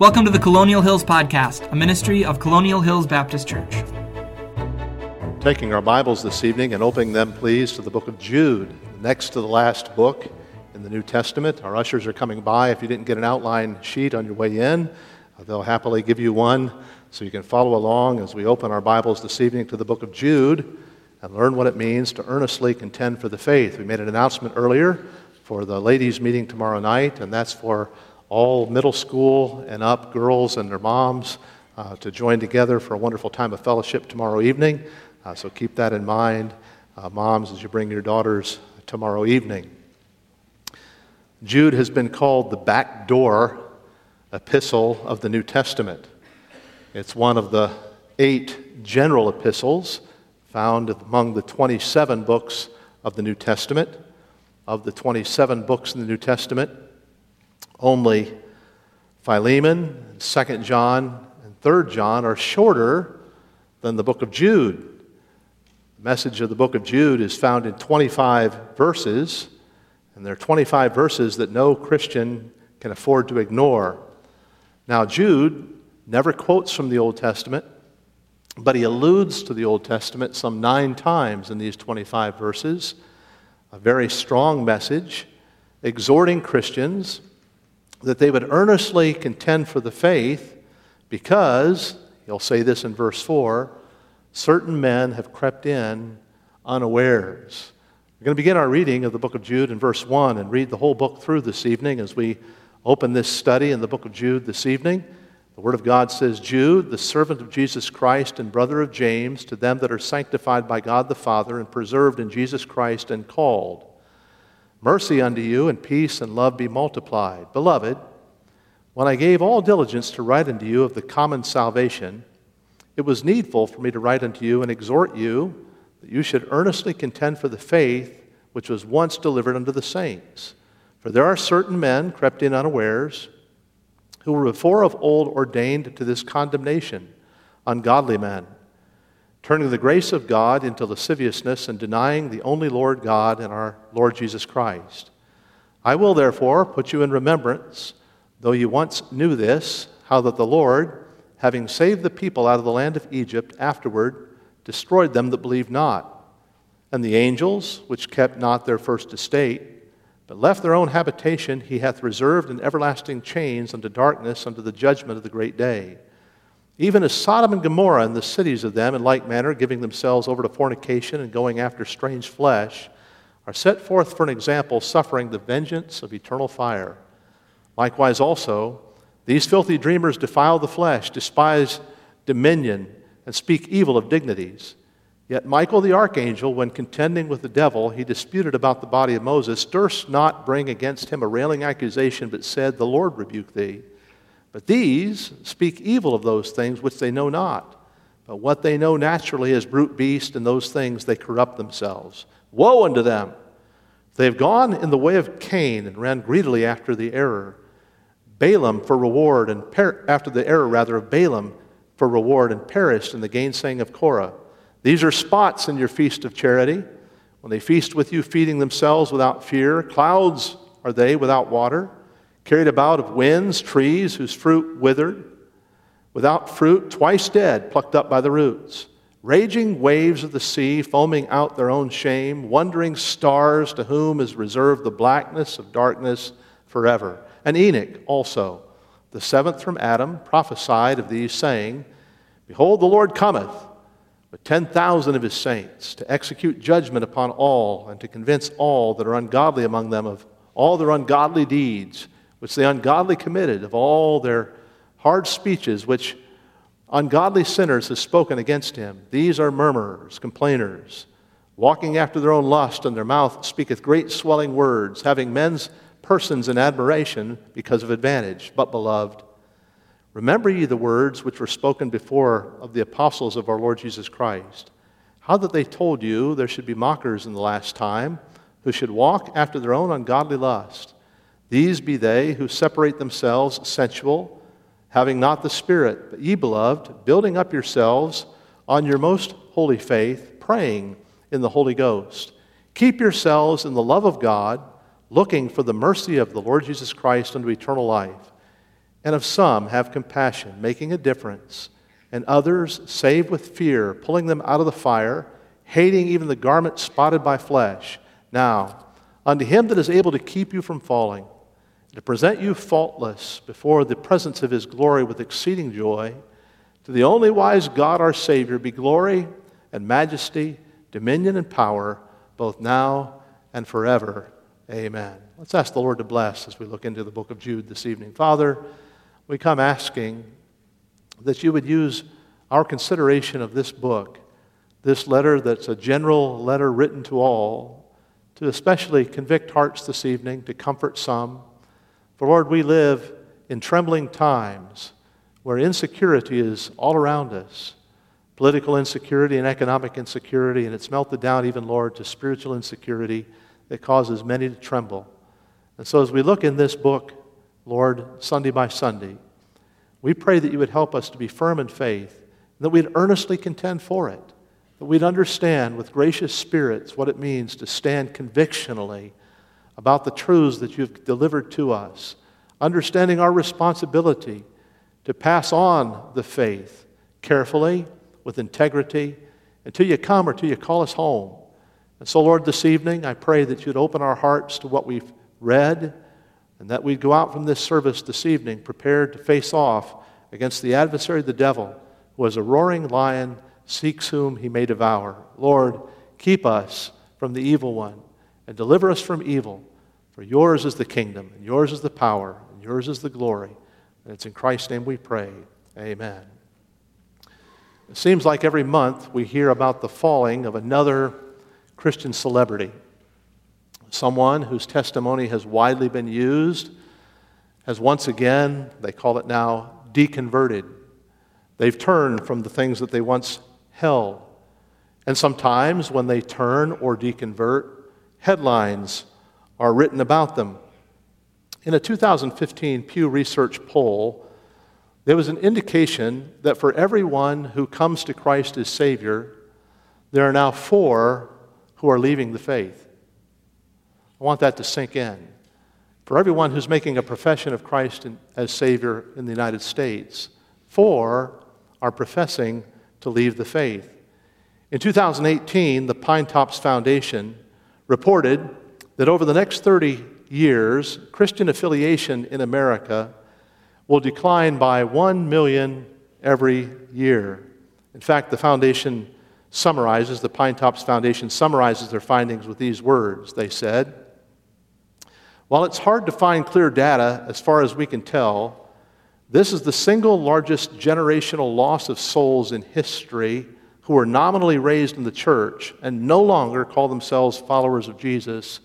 Welcome to the Colonial Hills Podcast, a ministry of Colonial Hills Baptist Church. Taking our Bibles this evening and opening them, please, to the book of Jude, next to the last book in the New Testament. Our ushers are coming by. If you didn't get an outline sheet on your way in, uh, they'll happily give you one so you can follow along as we open our Bibles this evening to the book of Jude and learn what it means to earnestly contend for the faith. We made an announcement earlier for the ladies' meeting tomorrow night, and that's for all middle school and up girls and their moms uh, to join together for a wonderful time of fellowship tomorrow evening. Uh, so keep that in mind, uh, moms, as you bring your daughters tomorrow evening. Jude has been called the back door epistle of the New Testament. It's one of the eight general epistles found among the 27 books of the New Testament. Of the 27 books in the New Testament, only Philemon, 2 John, and 3 John are shorter than the book of Jude. The message of the book of Jude is found in 25 verses, and there are 25 verses that no Christian can afford to ignore. Now, Jude never quotes from the Old Testament, but he alludes to the Old Testament some nine times in these 25 verses. A very strong message exhorting Christians that they would earnestly contend for the faith because, he'll say this in verse 4, certain men have crept in unawares. We're going to begin our reading of the book of Jude in verse 1 and read the whole book through this evening as we open this study in the book of Jude this evening. The Word of God says, Jude, the servant of Jesus Christ and brother of James, to them that are sanctified by God the Father and preserved in Jesus Christ and called. Mercy unto you, and peace and love be multiplied. Beloved, when I gave all diligence to write unto you of the common salvation, it was needful for me to write unto you and exhort you that you should earnestly contend for the faith which was once delivered unto the saints. For there are certain men crept in unawares, who were before of old ordained to this condemnation, ungodly men turning the grace of God into lasciviousness and denying the only Lord God and our Lord Jesus Christ. I will therefore put you in remembrance, though you once knew this, how that the Lord, having saved the people out of the land of Egypt, afterward destroyed them that believed not. And the angels, which kept not their first estate, but left their own habitation, he hath reserved in everlasting chains unto darkness, unto the judgment of the great day even as Sodom and Gomorrah and the cities of them, in like manner, giving themselves over to fornication and going after strange flesh, are set forth for an example, suffering the vengeance of eternal fire. Likewise, also, these filthy dreamers defile the flesh, despise dominion, and speak evil of dignities. Yet Michael the archangel, when contending with the devil, he disputed about the body of Moses, durst not bring against him a railing accusation, but said, The Lord rebuke thee. But these speak evil of those things which they know not. But what they know naturally is brute beast, and those things they corrupt themselves. Woe unto them! They have gone in the way of Cain and ran greedily after the error. Balaam for reward, and per- after the error rather of Balaam for reward, and perished in the gainsaying of Korah. These are spots in your feast of charity. When they feast with you, feeding themselves without fear, clouds are they without water carried about of winds, trees whose fruit withered, without fruit, twice dead, plucked up by the roots. Raging waves of the sea, foaming out their own shame, wandering stars to whom is reserved the blackness of darkness forever. And Enoch also, the seventh from Adam, prophesied of these, saying, Behold, the Lord cometh with ten thousand of his saints to execute judgment upon all and to convince all that are ungodly among them of all their ungodly deeds which the ungodly committed, of all their hard speeches which ungodly sinners have spoken against him. These are murmurers, complainers, walking after their own lust, and their mouth speaketh great swelling words, having men's persons in admiration because of advantage. But, beloved, remember ye the words which were spoken before of the apostles of our Lord Jesus Christ, how that they told you there should be mockers in the last time, who should walk after their own ungodly lust these be they who separate themselves sensual, having not the Spirit. But ye, beloved, building up yourselves on your most holy faith, praying in the Holy Ghost. Keep yourselves in the love of God, looking for the mercy of the Lord Jesus Christ unto eternal life. And of some have compassion, making a difference, and others save with fear, pulling them out of the fire, hating even the garment spotted by flesh. Now, unto him that is able to keep you from falling, to present you faultless before the presence of his glory with exceeding joy, to the only wise God our Savior be glory and majesty, dominion and power, both now and forever. Amen. Let's ask the Lord to bless as we look into the book of Jude this evening. Father, we come asking that you would use our consideration of this book, this letter that's a general letter written to all, to especially convict hearts this evening, to comfort some. For Lord, we live in trembling times where insecurity is all around us political insecurity and economic insecurity, and it's melted down, even, Lord, to spiritual insecurity that causes many to tremble. And so, as we look in this book, Lord, Sunday by Sunday. We pray that you would help us to be firm in faith, and that we'd earnestly contend for it, that we'd understand with gracious spirits what it means to stand convictionally about the truths that you've delivered to us, understanding our responsibility to pass on the faith carefully, with integrity, until you come or until you call us home. And so, Lord, this evening, I pray that you'd open our hearts to what we've read and that we'd go out from this service this evening prepared to face off against the adversary, the devil, who as a roaring lion seeks whom he may devour. Lord, keep us from the evil one and deliver us from evil. For yours is the kingdom, and yours is the power, and yours is the glory. And it's in Christ's name we pray. Amen. It seems like every month we hear about the falling of another Christian celebrity someone whose testimony has widely been used has once again, they call it now, deconverted. They've turned from the things that they once held. And sometimes when they turn or deconvert, headlines are written about them. In a 2015 Pew Research poll, there was an indication that for everyone who comes to Christ as Savior, there are now four who are leaving the faith. I want that to sink in. For everyone who's making a profession of Christ in, as Savior in the United States, four are professing to leave the faith. In 2018, the Pinetops Foundation reported that over the next 30 years, Christian affiliation in America will decline by 1 million every year. In fact, the foundation summarizes, the Pinetops Foundation summarizes their findings with these words. They said, while it's hard to find clear data as far as we can tell, this is the single largest generational loss of souls in history who were nominally raised in the church and no longer call themselves followers of Jesus.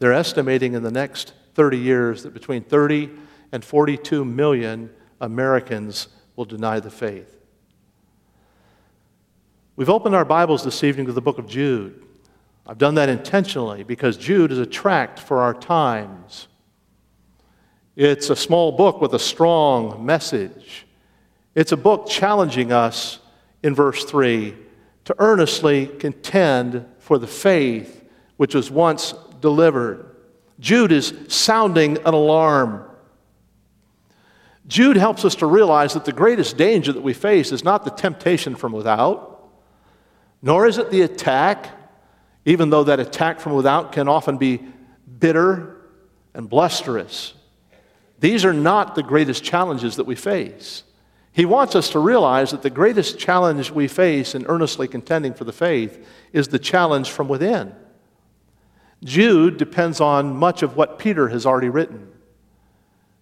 They're estimating in the next 30 years that between 30 and 42 million Americans will deny the faith. We've opened our Bibles this evening to the book of Jude. I've done that intentionally because Jude is a tract for our times. It's a small book with a strong message. It's a book challenging us in verse 3 to earnestly contend for the faith which was once delivered. Jude is sounding an alarm. Jude helps us to realize that the greatest danger that we face is not the temptation from without, nor is it the attack even though that attack from without can often be bitter and blusterous. These are not the greatest challenges that we face. He wants us to realize that the greatest challenge we face in earnestly contending for the faith is the challenge from within. Jude depends on much of what Peter has already written.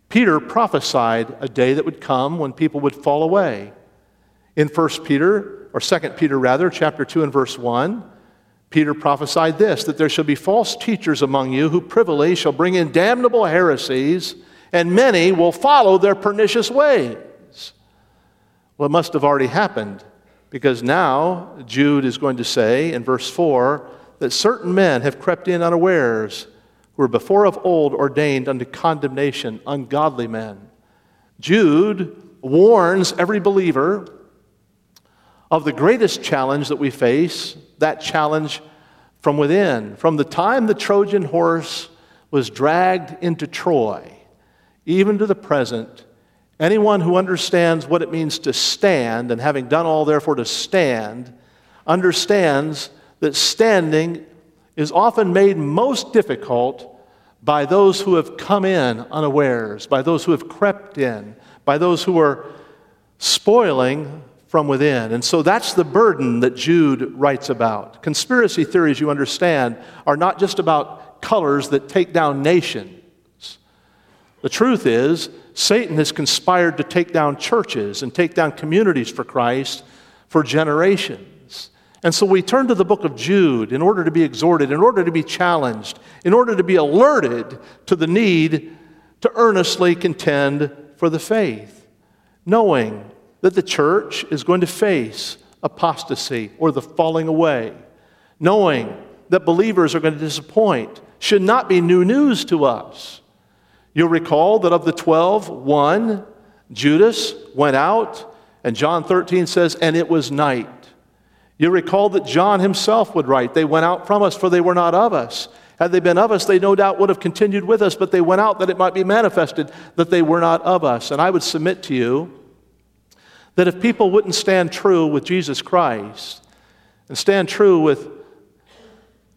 Peter prophesied a day that would come when people would fall away. In 1 Peter, or 2 Peter rather, chapter 2 and verse 1, Peter prophesied this that there shall be false teachers among you who privily shall bring in damnable heresies, and many will follow their pernicious ways. Well, it must have already happened because now Jude is going to say in verse 4 that certain men have crept in unawares who were before of old ordained unto condemnation, ungodly men. Jude warns every believer of the greatest challenge that we face, that challenge from within. From the time the Trojan horse was dragged into Troy, even to the present, Anyone who understands what it means to stand, and having done all, therefore, to stand, understands that standing is often made most difficult by those who have come in unawares, by those who have crept in, by those who are spoiling from within. And so that's the burden that Jude writes about. Conspiracy theories, you understand, are not just about colors that take down nations. The truth is, Satan has conspired to take down churches and take down communities for Christ for generations. And so we turn to the book of Jude in order to be exhorted, in order to be challenged, in order to be alerted to the need to earnestly contend for the faith, knowing that the church is going to face apostasy or the falling away, knowing that believers are going to disappoint, should not be new news to us. You'll recall that of the 12, one, Judas, went out, and John 13 says, and it was night. You recall that John himself would write, They went out from us, for they were not of us. Had they been of us, they no doubt would have continued with us, but they went out that it might be manifested that they were not of us. And I would submit to you that if people wouldn't stand true with Jesus Christ and stand true with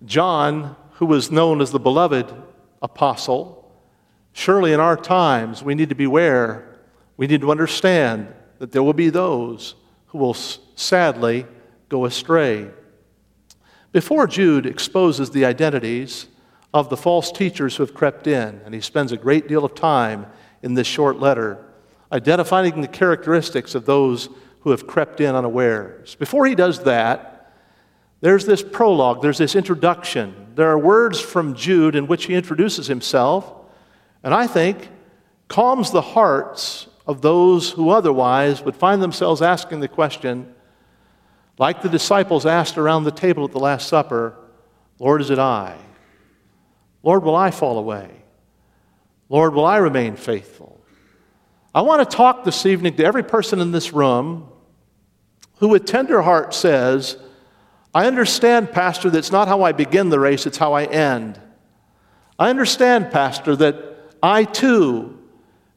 John, who was known as the beloved apostle, surely in our times we need to beware. We need to understand that there will be those who will sadly go astray. Before Jude exposes the identities of the false teachers who have crept in, and he spends a great deal of time in this short letter identifying the characteristics of those who have crept in unawares. Before he does that, there's this prologue, there's this introduction. There are words from Jude in which he introduces himself, and I think calms the hearts of those who otherwise would find themselves asking the question, like the disciples asked around the table at the Last Supper Lord, is it I? Lord, will I fall away? Lord, will I remain faithful? I want to talk this evening to every person in this room who, with tender heart, says, I understand, Pastor, that's not how I begin the race, it's how I end. I understand, Pastor, that I too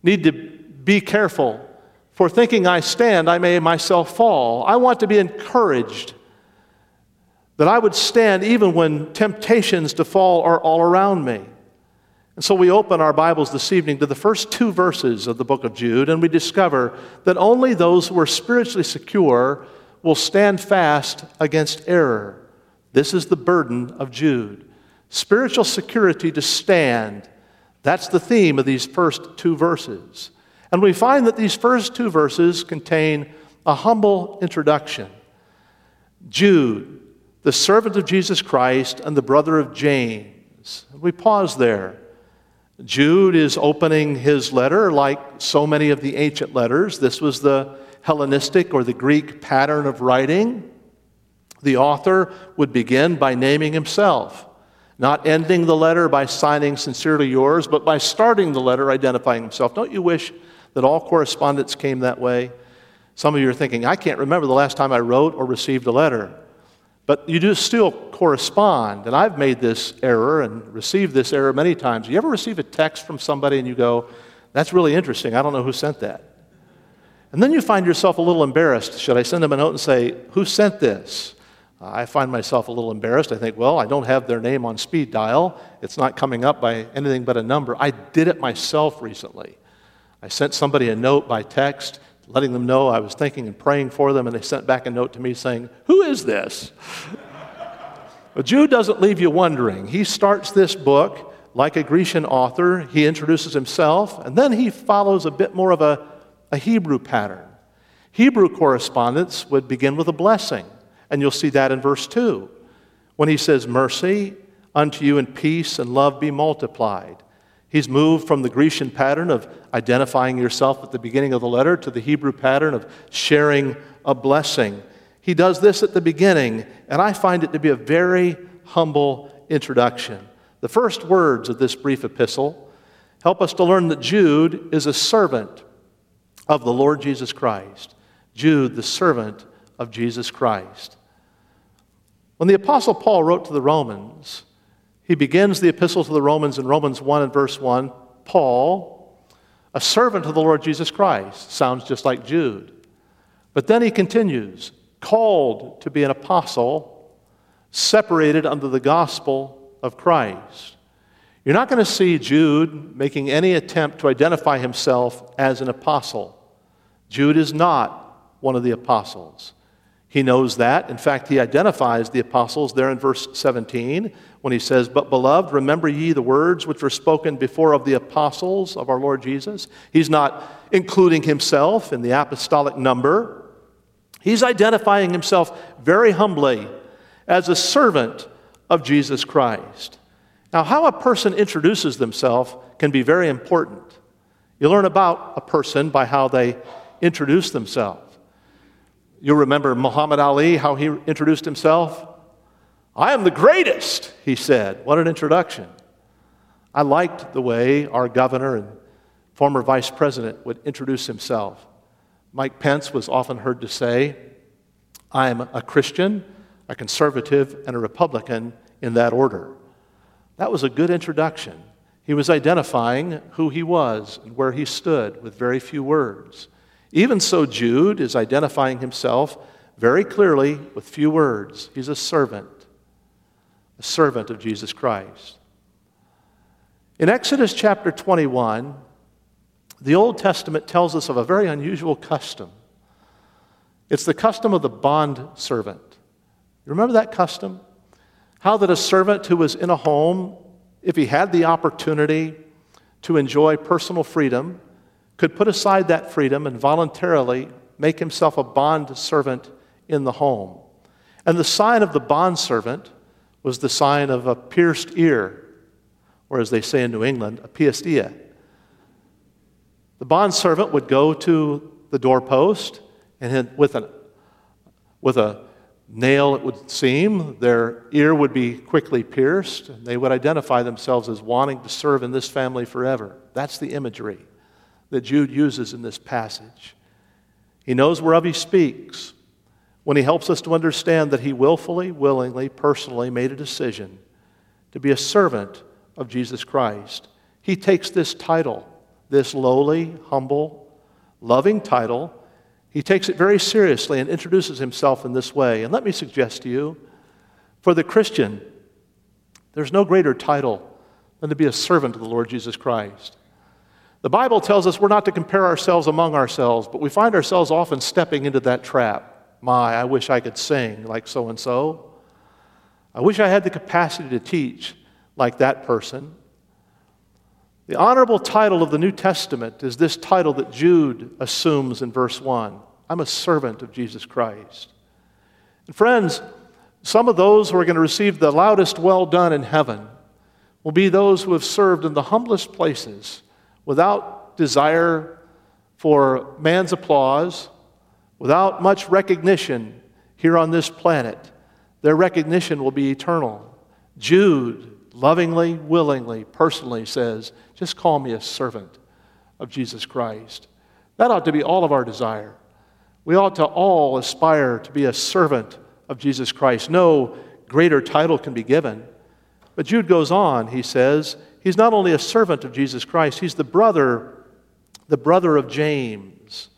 need to be careful. For thinking I stand, I may myself fall. I want to be encouraged that I would stand even when temptations to fall are all around me. And so we open our Bibles this evening to the first two verses of the book of Jude, and we discover that only those who are spiritually secure will stand fast against error. This is the burden of Jude. Spiritual security to stand. That's the theme of these first two verses. And we find that these first two verses contain a humble introduction. Jude, the servant of Jesus Christ and the brother of James. We pause there. Jude is opening his letter like so many of the ancient letters. This was the Hellenistic or the Greek pattern of writing. The author would begin by naming himself, not ending the letter by signing sincerely yours, but by starting the letter identifying himself. Don't you wish that all correspondence came that way? Some of you are thinking, I can't remember the last time I wrote or received a letter. But you do still correspond. And I've made this error and received this error many times. You ever receive a text from somebody and you go, that's really interesting. I don't know who sent that. And then you find yourself a little embarrassed. Should I send them a note and say, Who sent this? I find myself a little embarrassed. I think, well, I don't have their name on speed dial. It's not coming up by anything but a number. I did it myself recently. I sent somebody a note by text letting them know I was thinking and praying for them, and they sent back a note to me saying, Who is this? but Jude doesn't leave you wondering. He starts this book like a Grecian author, he introduces himself, and then he follows a bit more of a, a Hebrew pattern. Hebrew correspondence would begin with a blessing, and you'll see that in verse 2 when he says, Mercy unto you and peace and love be multiplied. He's moved from the Grecian pattern of identifying yourself at the beginning of the letter to the Hebrew pattern of sharing a blessing. He does this at the beginning, and I find it to be a very humble introduction. The first words of this brief epistle help us to learn that Jude is a servant of the Lord Jesus Christ. Jude, the servant of Jesus Christ. When the Apostle Paul wrote to the Romans, he begins the epistle to the Romans in Romans 1 and verse 1 Paul, a servant of the Lord Jesus Christ. Sounds just like Jude. But then he continues called to be an apostle, separated under the gospel of Christ. You're not going to see Jude making any attempt to identify himself as an apostle. Jude is not one of the apostles. He knows that. In fact, he identifies the apostles there in verse 17 when he says, But beloved, remember ye the words which were spoken before of the apostles of our Lord Jesus. He's not including himself in the apostolic number. He's identifying himself very humbly as a servant of Jesus Christ. Now, how a person introduces themselves can be very important. You learn about a person by how they introduce themselves. You'll remember Muhammad Ali, how he introduced himself. I am the greatest, he said. What an introduction. I liked the way our governor and former vice president would introduce himself. Mike Pence was often heard to say, I am a Christian, a conservative, and a Republican in that order. That was a good introduction. He was identifying who he was and where he stood with very few words. Even so, Jude is identifying himself very clearly with few words. He's a servant, a servant of Jesus Christ. In Exodus chapter 21, the Old Testament tells us of a very unusual custom. It's the custom of the bond servant. You remember that custom? How that a servant who was in a home, if he had the opportunity to enjoy personal freedom, could put aside that freedom and voluntarily make himself a bond servant in the home. And the sign of the bond servant was the sign of a pierced ear, or as they say in New England, a pierced. The bond servant would go to the doorpost and with, an, with a nail, it would seem, their ear would be quickly pierced. And they would identify themselves as wanting to serve in this family forever. That's the imagery that Jude uses in this passage. He knows whereof he speaks when he helps us to understand that he willfully, willingly, personally made a decision to be a servant of Jesus Christ. He takes this title, this lowly, humble, loving title, he takes it very seriously and introduces himself in this way. And let me suggest to you, for the Christian, there's no greater title than to be a servant of the Lord Jesus Christ. The Bible tells us we're not to compare ourselves among ourselves, but we find ourselves often stepping into that trap. My, I wish I could sing like so and so. I wish I had the capacity to teach like that person. The honorable title of the New Testament is this title that Jude assumes in verse 1 I'm a servant of Jesus Christ. And friends, some of those who are going to receive the loudest well done in heaven will be those who have served in the humblest places without desire for man's applause, without much recognition here on this planet, their recognition will be eternal. Jude lovingly, willingly, personally says, just call me a servant of Jesus Christ. That ought to be all of our desire. We ought to all aspire to be a servant of Jesus Christ. No greater title can be given. But Jude goes on, he says, he's not only a servant of Jesus Christ, he's the brother, the brother of James.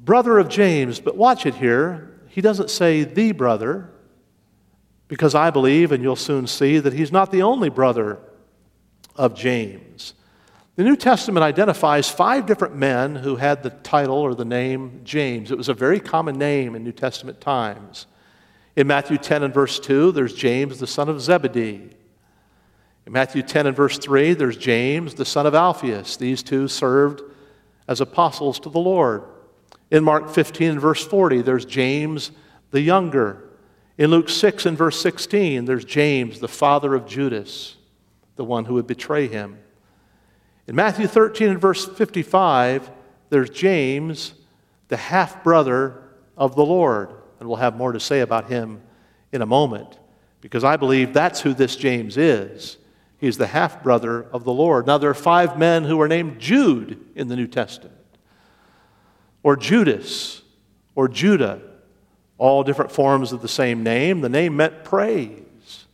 Brother of James, but watch it here. He doesn't say the brother, because I believe, and you'll soon see, that he's not the only brother of James. The New Testament identifies five different men who had the title or the name James. It was a very common name in New Testament times. In Matthew 10 and verse 2, there's James, the son of Zebedee. In Matthew 10 and verse 3, there's James, the son of Alphaeus. These two served as apostles to the Lord. In Mark 15 and verse 40, there's James the younger. In Luke 6 and verse 16, there's James, the father of Judas, the one who would betray him. In Matthew 13 and verse 55, there's James, the half brother of the Lord. And we'll have more to say about him in a moment, because I believe that's who this James is. He's the half brother of the Lord. Now, there are five men who are named Jude in the New Testament, or Judas, or Judah, all different forms of the same name. The name meant praise.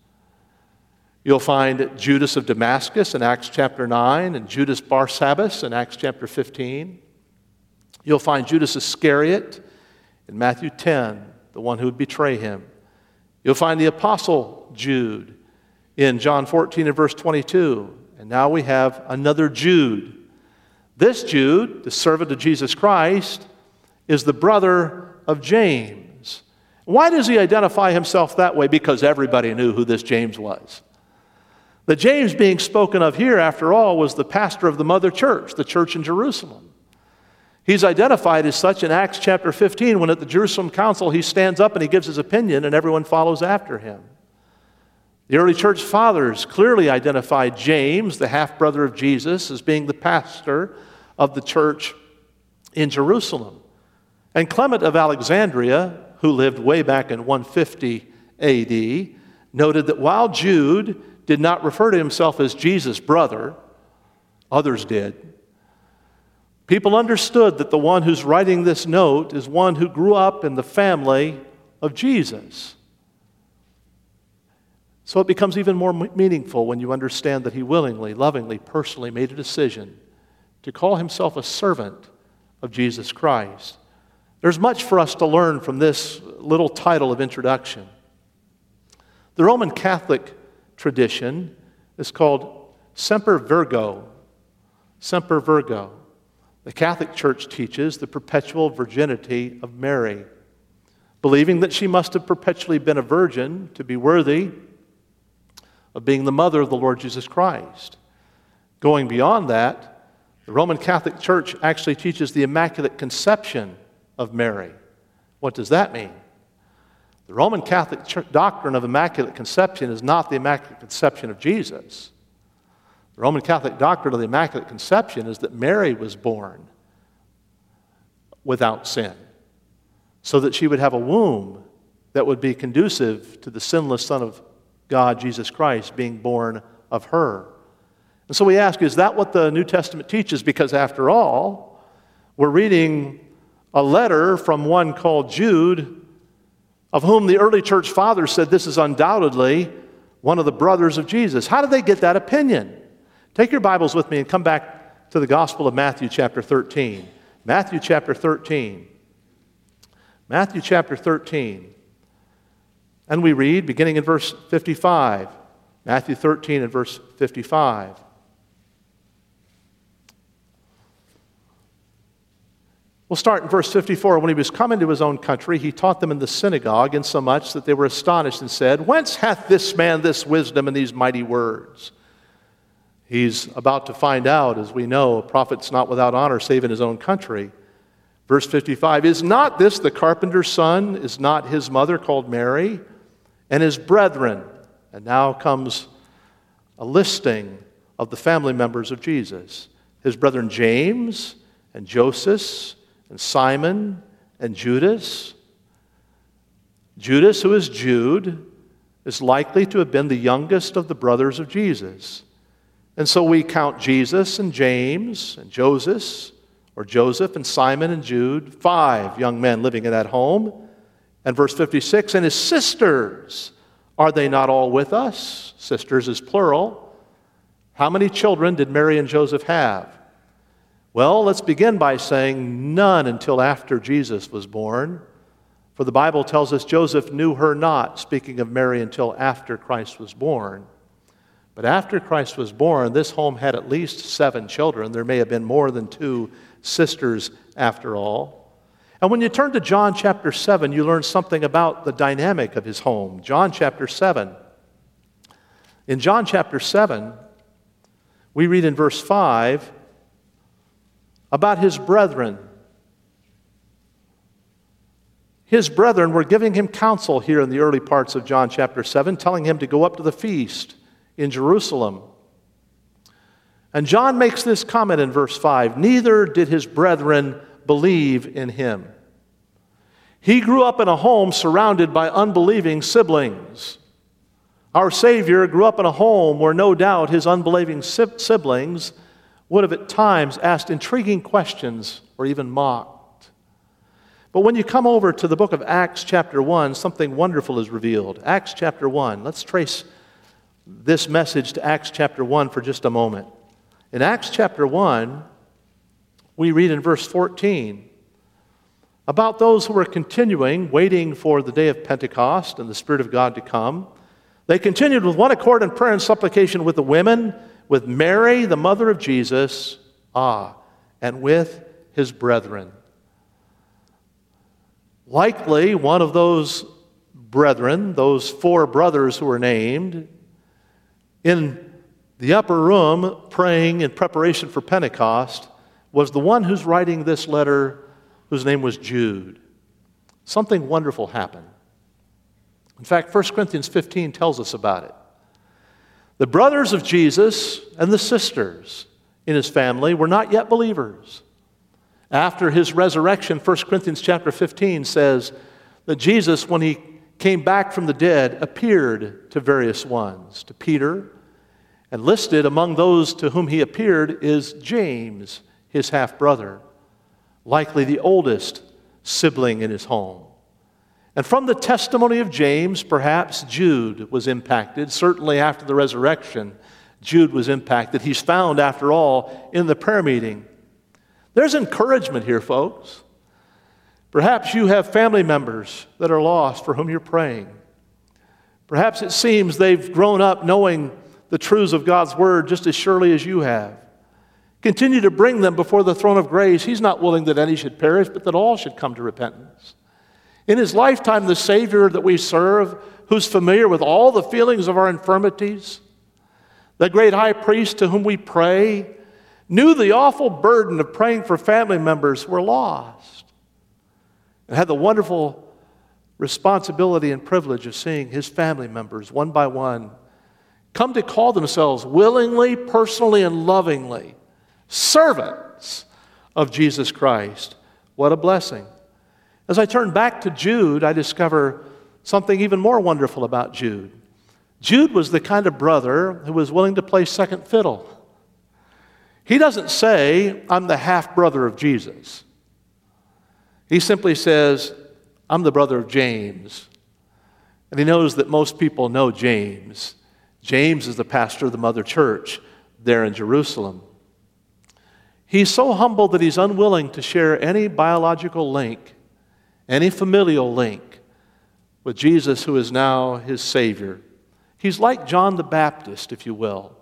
You'll find Judas of Damascus in Acts chapter 9 and Judas Barsabbas in Acts chapter 15. You'll find Judas Iscariot in Matthew 10, the one who would betray him. You'll find the apostle Jude in John 14 and verse 22. And now we have another Jude. This Jude, the servant of Jesus Christ, is the brother of James. Why does he identify himself that way? Because everybody knew who this James was. The James being spoken of here, after all, was the pastor of the mother church, the church in Jerusalem. He's identified as such in Acts chapter 15 when at the Jerusalem council he stands up and he gives his opinion and everyone follows after him. The early church fathers clearly identified James, the half brother of Jesus, as being the pastor of the church in Jerusalem. And Clement of Alexandria, who lived way back in 150 AD, noted that while Jude did not refer to himself as Jesus' brother, others did. People understood that the one who's writing this note is one who grew up in the family of Jesus. So it becomes even more meaningful when you understand that he willingly, lovingly, personally made a decision to call himself a servant of Jesus Christ. There's much for us to learn from this little title of introduction. The Roman Catholic tradition is called Semper Virgo. Semper Virgo. The Catholic Church teaches the perpetual virginity of Mary, believing that she must have perpetually been a virgin to be worthy of being the mother of the Lord Jesus Christ. Going beyond that, the Roman Catholic Church actually teaches the Immaculate Conception of Mary. What does that mean? The Roman Catholic Church doctrine of Immaculate Conception is not the Immaculate Conception of Jesus. The Roman Catholic doctrine of the Immaculate Conception is that Mary was born without sin, so that she would have a womb that would be conducive to the sinless Son of God, Jesus Christ, being born of her. And so we ask, is that what the New Testament teaches? Because after all, we're reading a letter from one called Jude of whom the early church fathers said this is undoubtedly one of the brothers of Jesus. How did they get that opinion? Take your Bibles with me and come back to the Gospel of Matthew, chapter 13. Matthew, chapter 13. Matthew, chapter 13. And we read, beginning in verse 55. Matthew 13 and verse 55. We'll start in verse 54. When he was coming to his own country, he taught them in the synagogue, insomuch that they were astonished and said, Whence hath this man this wisdom and these mighty words? He's about to find out, as we know, a prophet's not without honor save in his own country. Verse 55 Is not this the carpenter's son? Is not his mother called Mary? And his brethren? And now comes a listing of the family members of Jesus his brethren James and Joseph and Simon and Judas. Judas, who is Jude, is likely to have been the youngest of the brothers of Jesus. And so we count Jesus and James and Joseph, or Joseph and Simon and Jude, five young men living in that home. And verse 56 and his sisters, are they not all with us? Sisters is plural. How many children did Mary and Joseph have? Well, let's begin by saying none until after Jesus was born. For the Bible tells us Joseph knew her not, speaking of Mary, until after Christ was born. But after Christ was born, this home had at least seven children. There may have been more than two sisters after all. And when you turn to John chapter 7, you learn something about the dynamic of his home. John chapter 7. In John chapter 7, we read in verse 5 about his brethren. His brethren were giving him counsel here in the early parts of John chapter 7, telling him to go up to the feast in Jerusalem. And John makes this comment in verse 5 Neither did his brethren believe in him. He grew up in a home surrounded by unbelieving siblings. Our Savior grew up in a home where no doubt his unbelieving siblings would have at times asked intriguing questions or even mocked. But when you come over to the book of Acts, chapter 1, something wonderful is revealed. Acts, chapter 1. Let's trace this message to Acts chapter 1 for just a moment. In Acts chapter 1, we read in verse 14 about those who were continuing, waiting for the day of Pentecost and the Spirit of God to come. They continued with one accord in prayer and supplication with the women, with Mary, the mother of Jesus, ah, and with his brethren. Likely, one of those brethren, those four brothers who were named, in the upper room praying in preparation for Pentecost, was the one who's writing this letter whose name was Jude. Something wonderful happened. In fact, 1 Corinthians 15 tells us about it. The brothers of Jesus and the sisters in his family were not yet believers. After his resurrection, 1 Corinthians chapter 15 says that Jesus, when he came back from the dead, appeared to various ones, to Peter, and listed among those to whom he appeared is James, his half brother likely the oldest sibling in his home. And from the testimony of James, perhaps Jude was impacted. Certainly after the resurrection, Jude was impacted. He's found, after all, in the prayer meeting. There's encouragement here, folks. Perhaps you have family members that are lost for whom you're praying. Perhaps it seems they've grown up knowing the truths of God's Word just as surely as you have. Continue to bring them before the throne of grace. He's not willing that any should perish, but that all should come to repentance. In his lifetime, the Savior that we serve, who's familiar with all the feelings of our infirmities, the great high priest to whom we pray, knew the awful burden of praying for family members who were lost, and had the wonderful responsibility and privilege of seeing his family members one by one come to call themselves willingly, personally, and lovingly servants of Jesus Christ. What a blessing. As I turn back to Jude, I discover something even more wonderful about Jude. Jude was the kind of brother who was willing to play second fiddle. He doesn't say, I'm the half brother of Jesus. He simply says, I'm the brother of James. And he knows that most people know James. James is the pastor of the mother church there in Jerusalem. He's so humble that he's unwilling to share any biological link, any familial link with Jesus, who is now his Savior. He's like John the Baptist, if you will.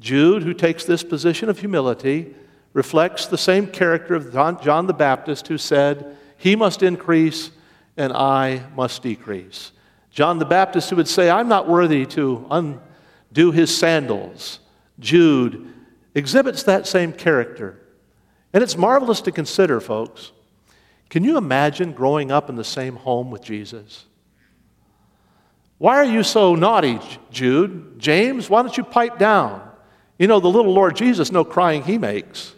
Jude, who takes this position of humility, reflects the same character of John the Baptist, who said, He must increase and I must decrease. John the Baptist, who would say, I'm not worthy to undo his sandals. Jude exhibits that same character. And it's marvelous to consider, folks. Can you imagine growing up in the same home with Jesus? Why are you so naughty, Jude? James, why don't you pipe down? You know, the little Lord Jesus, no crying he makes.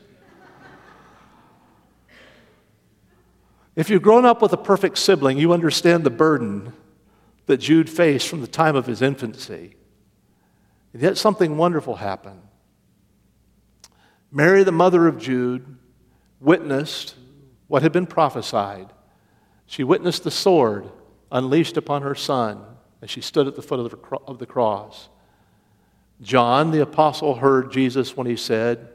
If you've grown up with a perfect sibling, you understand the burden that Jude faced from the time of his infancy. And yet something wonderful happened. Mary, the mother of Jude, witnessed what had been prophesied. She witnessed the sword unleashed upon her son as she stood at the foot of the cross. John, the apostle, heard Jesus when he said,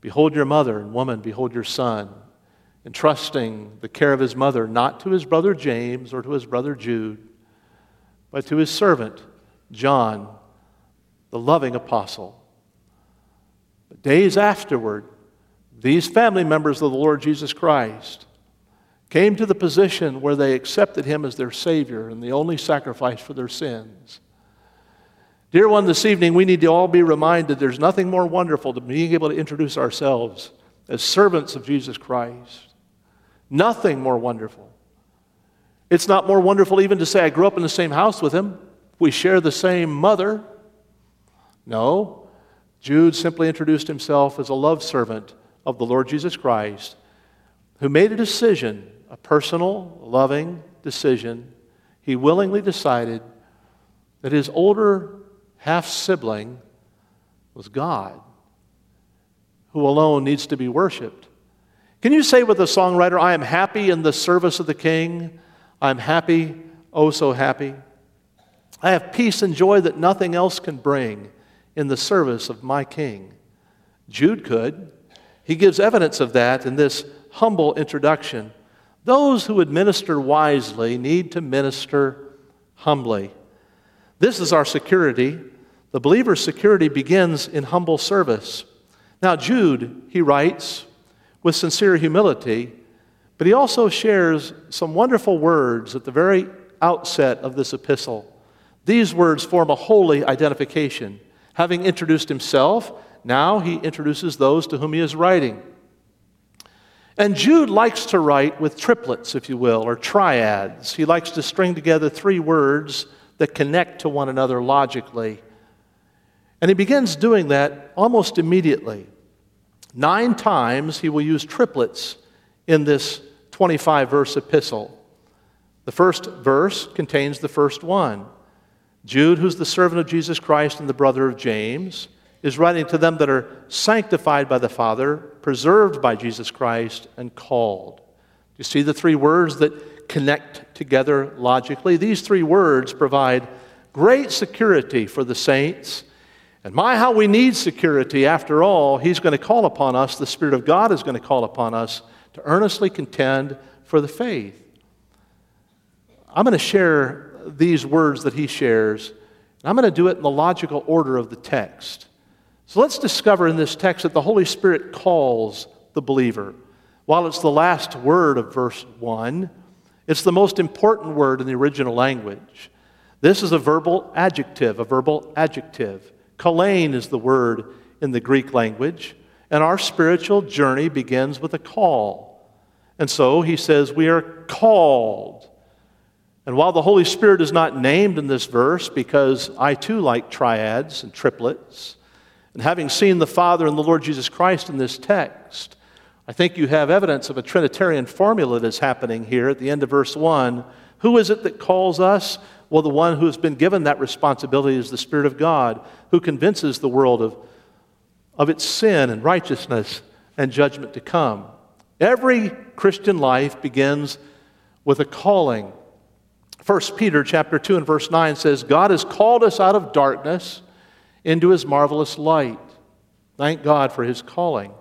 Behold your mother, and woman, behold your son, entrusting the care of his mother not to his brother James or to his brother Jude, but to his servant, John, the loving apostle. But days afterward, these family members of the Lord Jesus Christ came to the position where they accepted him as their Savior and the only sacrifice for their sins. Dear one, this evening we need to all be reminded there's nothing more wonderful than being able to introduce ourselves as servants of Jesus Christ. Nothing more wonderful. It's not more wonderful even to say, I grew up in the same house with him. We share the same mother. No, Jude simply introduced himself as a love servant of the Lord Jesus Christ, who made a decision, a personal, loving decision. He willingly decided that his older half sibling was God, who alone needs to be worshiped. Can you say with the songwriter, I am happy in the service of the King? I'm happy, oh so happy. I have peace and joy that nothing else can bring in the service of my king. Jude could. He gives evidence of that in this humble introduction. Those who administer wisely need to minister humbly. This is our security. The believer's security begins in humble service. Now, Jude, he writes with sincere humility, but he also shares some wonderful words at the very outset of this epistle. These words form a holy identification. Having introduced himself, now he introduces those to whom he is writing. And Jude likes to write with triplets, if you will, or triads. He likes to string together three words that connect to one another logically. And he begins doing that almost immediately. Nine times he will use triplets in this 25 verse epistle. The first verse contains the first one. Jude, who's the servant of Jesus Christ and the brother of James, is writing to them that are sanctified by the Father, preserved by Jesus Christ, and called. You see the three words that connect together logically? These three words provide great security for the saints. And my, how we need security. After all, He's going to call upon us, the Spirit of God is going to call upon us to earnestly contend for the faith. I'm going to share these words that He shares. and I'm going to do it in the logical order of the text. So let's discover in this text that the Holy Spirit calls the believer. While it's the last word of verse 1, it's the most important word in the original language. This is a verbal adjective, a verbal adjective. Kalein is the word in the Greek language, and our spiritual journey begins with a call. And so he says, We are called. And while the Holy Spirit is not named in this verse, because I too like triads and triplets, and having seen the Father and the Lord Jesus Christ in this text, I think you have evidence of a Trinitarian formula that's happening here at the end of verse 1. Who is it that calls us? Well, the one who has been given that responsibility is the Spirit of God, who convinces the world of, of its sin and righteousness and judgment to come. Every Christian life begins with a calling. 1 Peter chapter 2 and verse 9 says, God has called us out of darkness into his marvelous light. Thank God for his calling.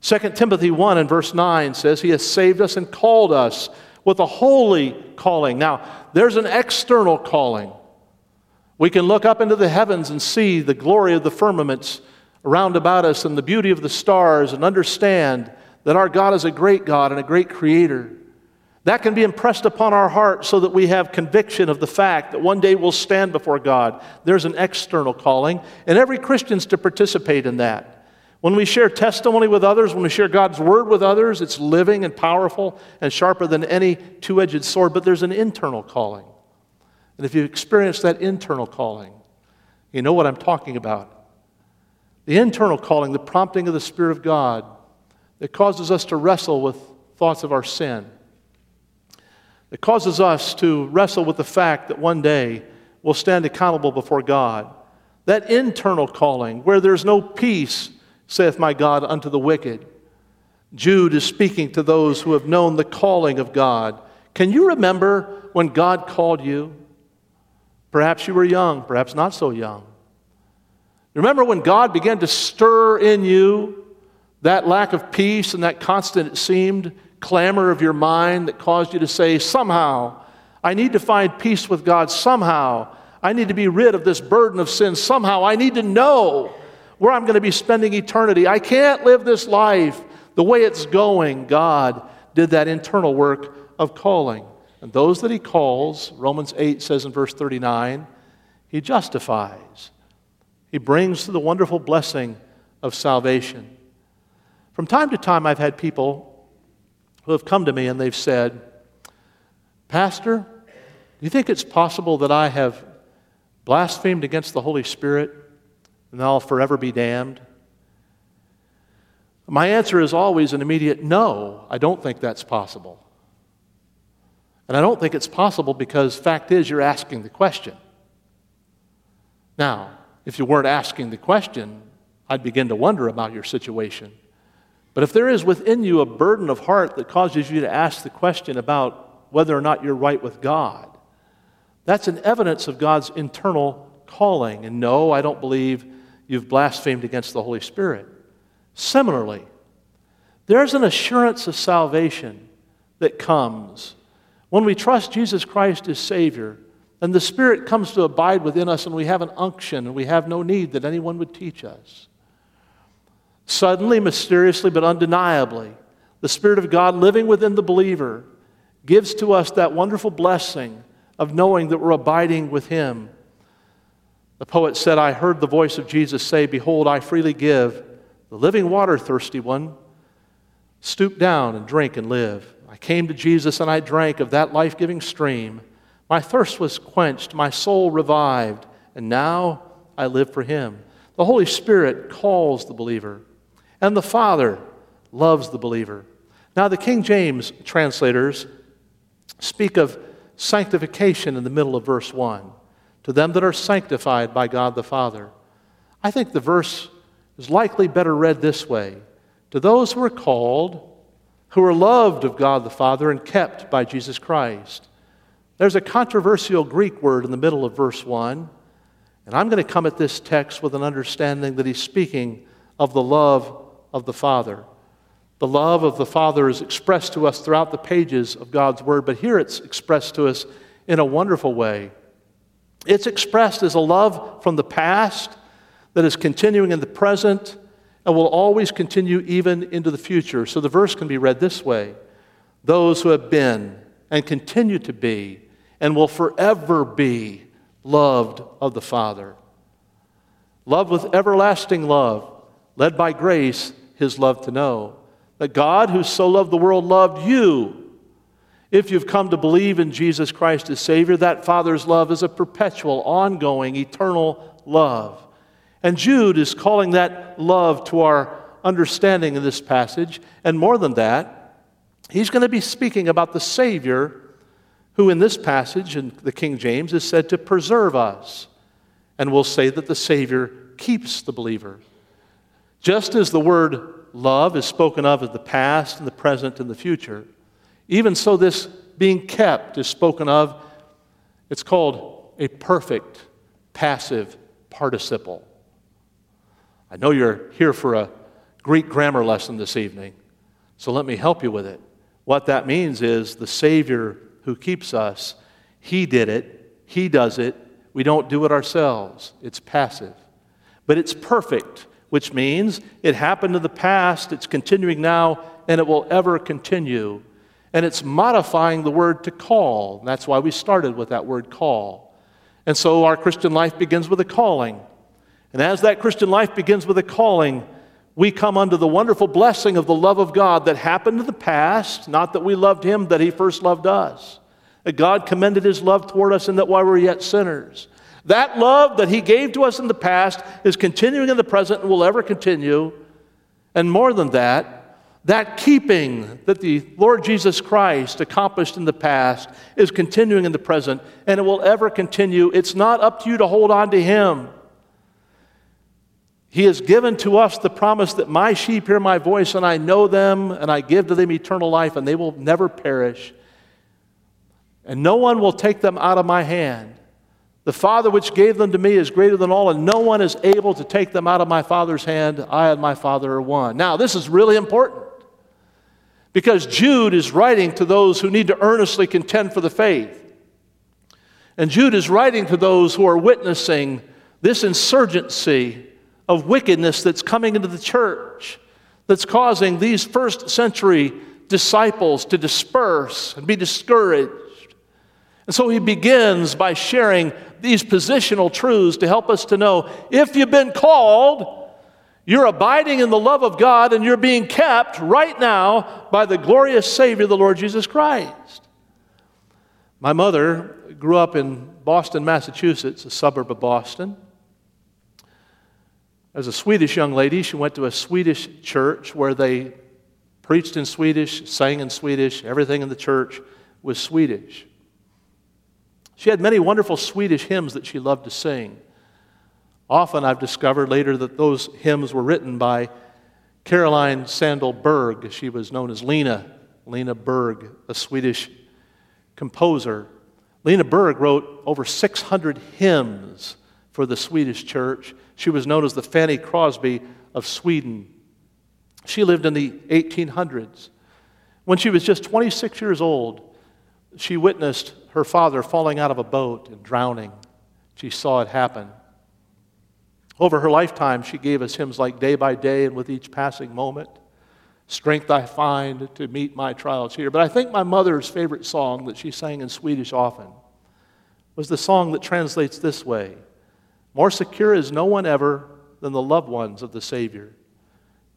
2 Timothy 1 and verse 9 says, He has saved us and called us with a holy calling. Now, there's an external calling. We can look up into the heavens and see the glory of the firmaments around about us and the beauty of the stars and understand that our God is a great God and a great creator. That can be impressed upon our heart so that we have conviction of the fact that one day we'll stand before God. There's an external calling, and every Christian's to participate in that. When we share testimony with others, when we share God's word with others, it's living and powerful and sharper than any two edged sword, but there's an internal calling. And if you experience that internal calling, you know what I'm talking about. The internal calling, the prompting of the Spirit of God that causes us to wrestle with thoughts of our sin it causes us to wrestle with the fact that one day we'll stand accountable before God. That internal calling, where there's no peace, saith my God, unto the wicked. Jude is speaking to those who have known the calling of God. Can you remember when God called you? Perhaps you were young, perhaps not so young. Remember when God began to stir in you that lack of peace and that constant, it seemed, clamor of your mind that caused you to say, somehow, I need to find peace with God somehow. I need to be rid of this burden of sin somehow. I need to know where I'm going to be spending eternity. I can't live this life the way it's going. God did that internal work of calling. And those that He calls, Romans 8 says in verse 39, He justifies. He brings to the wonderful blessing of salvation. From time to time, I've had people who have come to me and they've said, Pastor, do you think it's possible that I have blasphemed against the Holy Spirit and I'll forever be damned? My answer is always an immediate no, I don't think that's possible. And I don't think it's possible because fact is you're asking the question. Now, if you weren't asking the question, I'd begin to wonder about your situation. But if there is within you a burden of heart that causes you to ask the question about whether or not you're right with God, That's an evidence of God's internal calling. And no, I don't believe you've blasphemed against the Holy Spirit. Similarly, there's an assurance of salvation that comes when we trust Jesus Christ as Savior and the Spirit comes to abide within us and we have an unction and we have no need that anyone would teach us. Suddenly, mysteriously, but undeniably, the Spirit of God living within the believer gives to us that wonderful blessing of knowing that we're abiding with Him. The poet said, I heard the voice of Jesus say, Behold, I freely give the living water, thirsty one. Stoop down and drink and live. I came to Jesus and I drank of that life giving stream. My thirst was quenched, my soul revived, and now I live for Him. The Holy Spirit calls the believer, and the Father loves the believer. Now, the King James translators speak of sanctification in the middle of verse 1 to them that are sanctified by God the Father. I think the verse is likely better read this way to those who are called, who are loved of God the Father, and kept by Jesus Christ. There's a controversial Greek word in the middle of verse 1, and I'm going to come at this text with an understanding that he's speaking of the love of the Father. The love of the Father is expressed to us throughout the pages of God's Word, but here it's expressed to us in a wonderful way. It's expressed as a love from the past that is continuing in the present and will always continue even into the future. So the verse can be read this way Those who have been and continue to be and will forever be loved of the Father. Loved with everlasting love, led by grace, his love to know. That God, who so loved the world, loved you. If you've come to believe in Jesus Christ as Savior, that Father's love is a perpetual, ongoing, eternal love. And Jude is calling that love to our understanding in this passage. And more than that, he's going to be speaking about the Savior who in this passage in the King James is said to preserve us. And we'll say that the Savior keeps the believer. Just as the word love is spoken of as the past and the present and the future, even so, this being kept is spoken of. It's called a perfect passive participle. I know you're here for a Greek grammar lesson this evening, so let me help you with it. What that means is the Savior who keeps us. He did it, He does it. We don't do it ourselves. It's passive. But it's perfect, which means it happened in the past, it's continuing now, and it will ever continue. And it's modifying the word to call. That's why we started with that word call. And so our Christian life begins with a calling. And as that Christian life begins with a calling, we come under the wonderful blessing of the love of God that happened in the past, not that we loved Him, that He first loved us that God commended his love toward us and that while we were yet sinners. That love that he gave to us in the past is continuing in the present and will ever continue. And more than that, that keeping that the Lord Jesus Christ accomplished in the past is continuing in the present and it will ever continue. It's not up to you to hold on to him. He has given to us the promise that my sheep hear my voice and I know them and I give to them eternal life and they will never perish and no one will take them out of my hand. The Father which gave them to me is greater than all, and no one is able to take them out of my Father's hand. I and my Father are one. Now, this is really important because Jude is writing to those who need to earnestly contend for the faith. And Jude is writing to those who are witnessing this insurgency of wickedness that's coming into the church, that's causing these first century disciples to disperse and be discouraged and so he begins by sharing these positional truths to help us to know if you've been called, you're abiding in the love of God and you're being kept right now by the glorious Savior, the Lord Jesus Christ. My mother grew up in Boston, Massachusetts, a suburb of Boston. As a Swedish young lady, she went to a Swedish church where they preached in Swedish, sang in Swedish, everything in the church was Swedish. She had many wonderful Swedish hymns that she loved to sing. Often I've discovered later that those hymns were written by Caroline Sandell Berg. She was known as Lena, Lena Berg, a Swedish composer. Lena Berg wrote over 600 hymns for the Swedish church. She was known as the Fanny Crosby of Sweden. She lived in the 1800s. When she was just 26 years old, she witnessed her father falling out of a boat and drowning. She saw it happen. Over her lifetime, she gave us hymns like Day by Day and with each passing moment. Strength I find to meet my trials here. But I think my mother's favorite song that she sang in Swedish often was the song that translates this way More secure is no one ever than the loved ones of the Savior.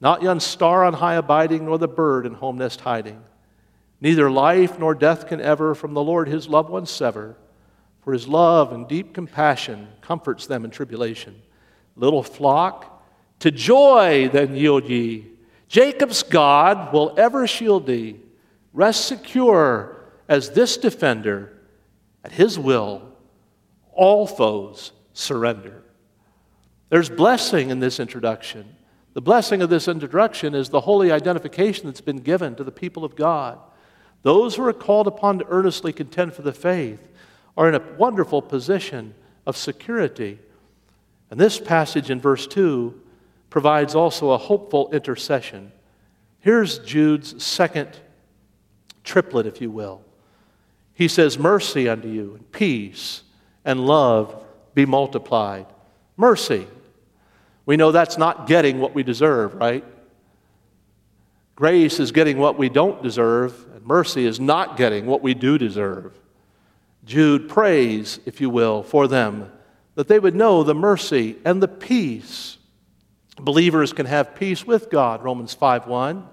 Not yon star on high abiding, nor the bird in home nest hiding. Neither life nor death can ever from the Lord his loved ones sever, for his love and deep compassion comforts them in tribulation. Little flock, to joy then yield ye. Jacob's God will ever shield thee. Rest secure as this defender. At his will, all foes surrender. There's blessing in this introduction. The blessing of this introduction is the holy identification that's been given to the people of God. Those who are called upon to earnestly contend for the faith are in a wonderful position of security. And this passage in verse 2 provides also a hopeful intercession. Here's Jude's second triplet, if you will. He says, Mercy unto you, and peace and love be multiplied. Mercy. We know that's not getting what we deserve, right? Grace is getting what we don't deserve, mercy is not getting what we do deserve. Jude prays, if you will, for them that they would know the mercy and the peace. Believers can have peace with God, Romans 5 1.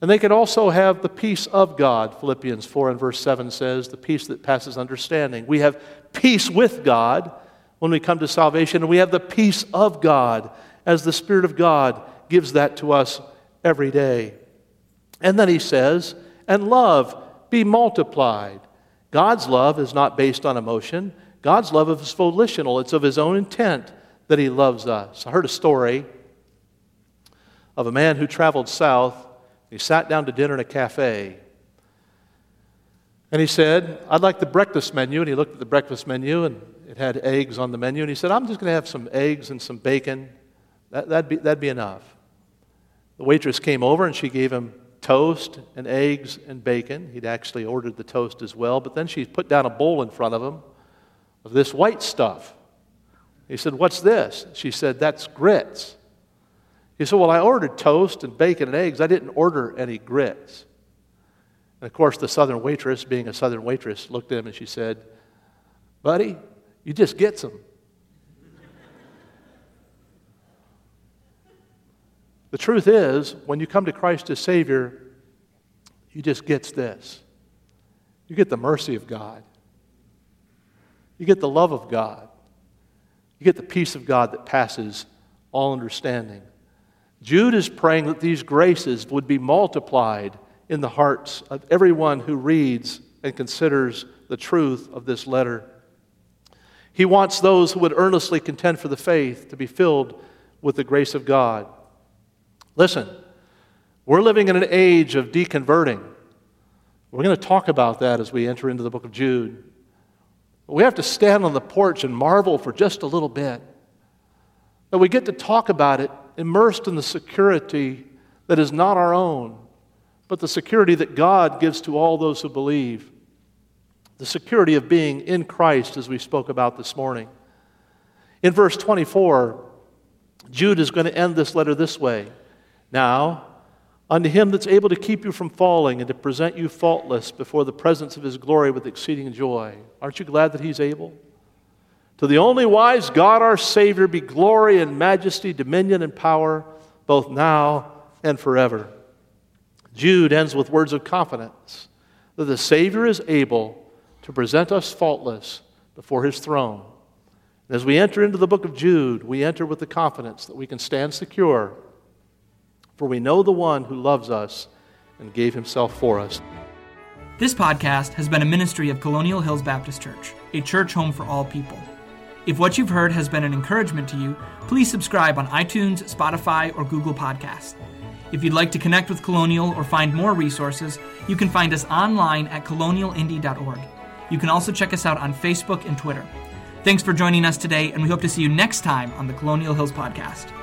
And they can also have the peace of God, Philippians 4 and verse 7 says, the peace that passes understanding. We have peace with God when we come to salvation, and we have the peace of God as the Spirit of God gives that to us every day. And then he says, and love be multiplied. God's love is not based on emotion. God's love is volitional, it's of his own intent that he loves us. I heard a story of a man who traveled south. He sat down to dinner in a cafe. And he said, I'd like the breakfast menu. And he looked at the breakfast menu and it had eggs on the menu. And he said, I'm just going to have some eggs and some bacon. That, that'd, be, that'd be enough. The waitress came over and she gave him toast and eggs and bacon. He'd actually ordered the toast as well, but then she put down a bowl in front of him of this white stuff. He said, What's this? She said, That's grits. He said, Well, I ordered toast and bacon and eggs. I didn't order any grits. And of course, the southern waitress, being a southern waitress, looked at him and she said, Buddy, you just get some. The truth is, when you come to Christ as Savior, you just gets this. You get the mercy of God. You get the love of God. You get the peace of God that passes all understanding. Jude is praying that these graces would be multiplied in the hearts of everyone who reads and considers the truth of this letter. He wants those who would earnestly contend for the faith to be filled with the grace of God. Listen, we're living in an age of deconverting. We're going to talk about that as we enter into the book of Jude. We have to stand on the porch and marvel for just a little bit. That we get to talk about it immersed in the security that is not our own, but the security that God gives to all those who believe. The security of being in Christ, as we spoke about this morning. In verse 24, Jude is going to end this letter this way Now, unto him that's able to keep you from falling and to present you faultless before the presence of his glory with exceeding joy. Aren't you glad that he's able? To the only wise God our Savior be glory and majesty, dominion and power, both now and forever. Jude ends with words of confidence that the Savior is able to present us faultless before his throne. As we enter into the book of Jude, we enter with the confidence that we can stand secure for we know the one who loves us and gave himself for us. This podcast has been a ministry of Colonial Hills Baptist Church, a church home for all people. If what you've heard has been an encouragement to you, please subscribe on iTunes, Spotify, or Google Podcasts. If you'd like to connect with Colonial or find more resources, you can find us online at colonialindy.org. You can also check us out on Facebook and Twitter. Thanks for joining us today, and we hope to see you next time on the Colonial Hills Podcast.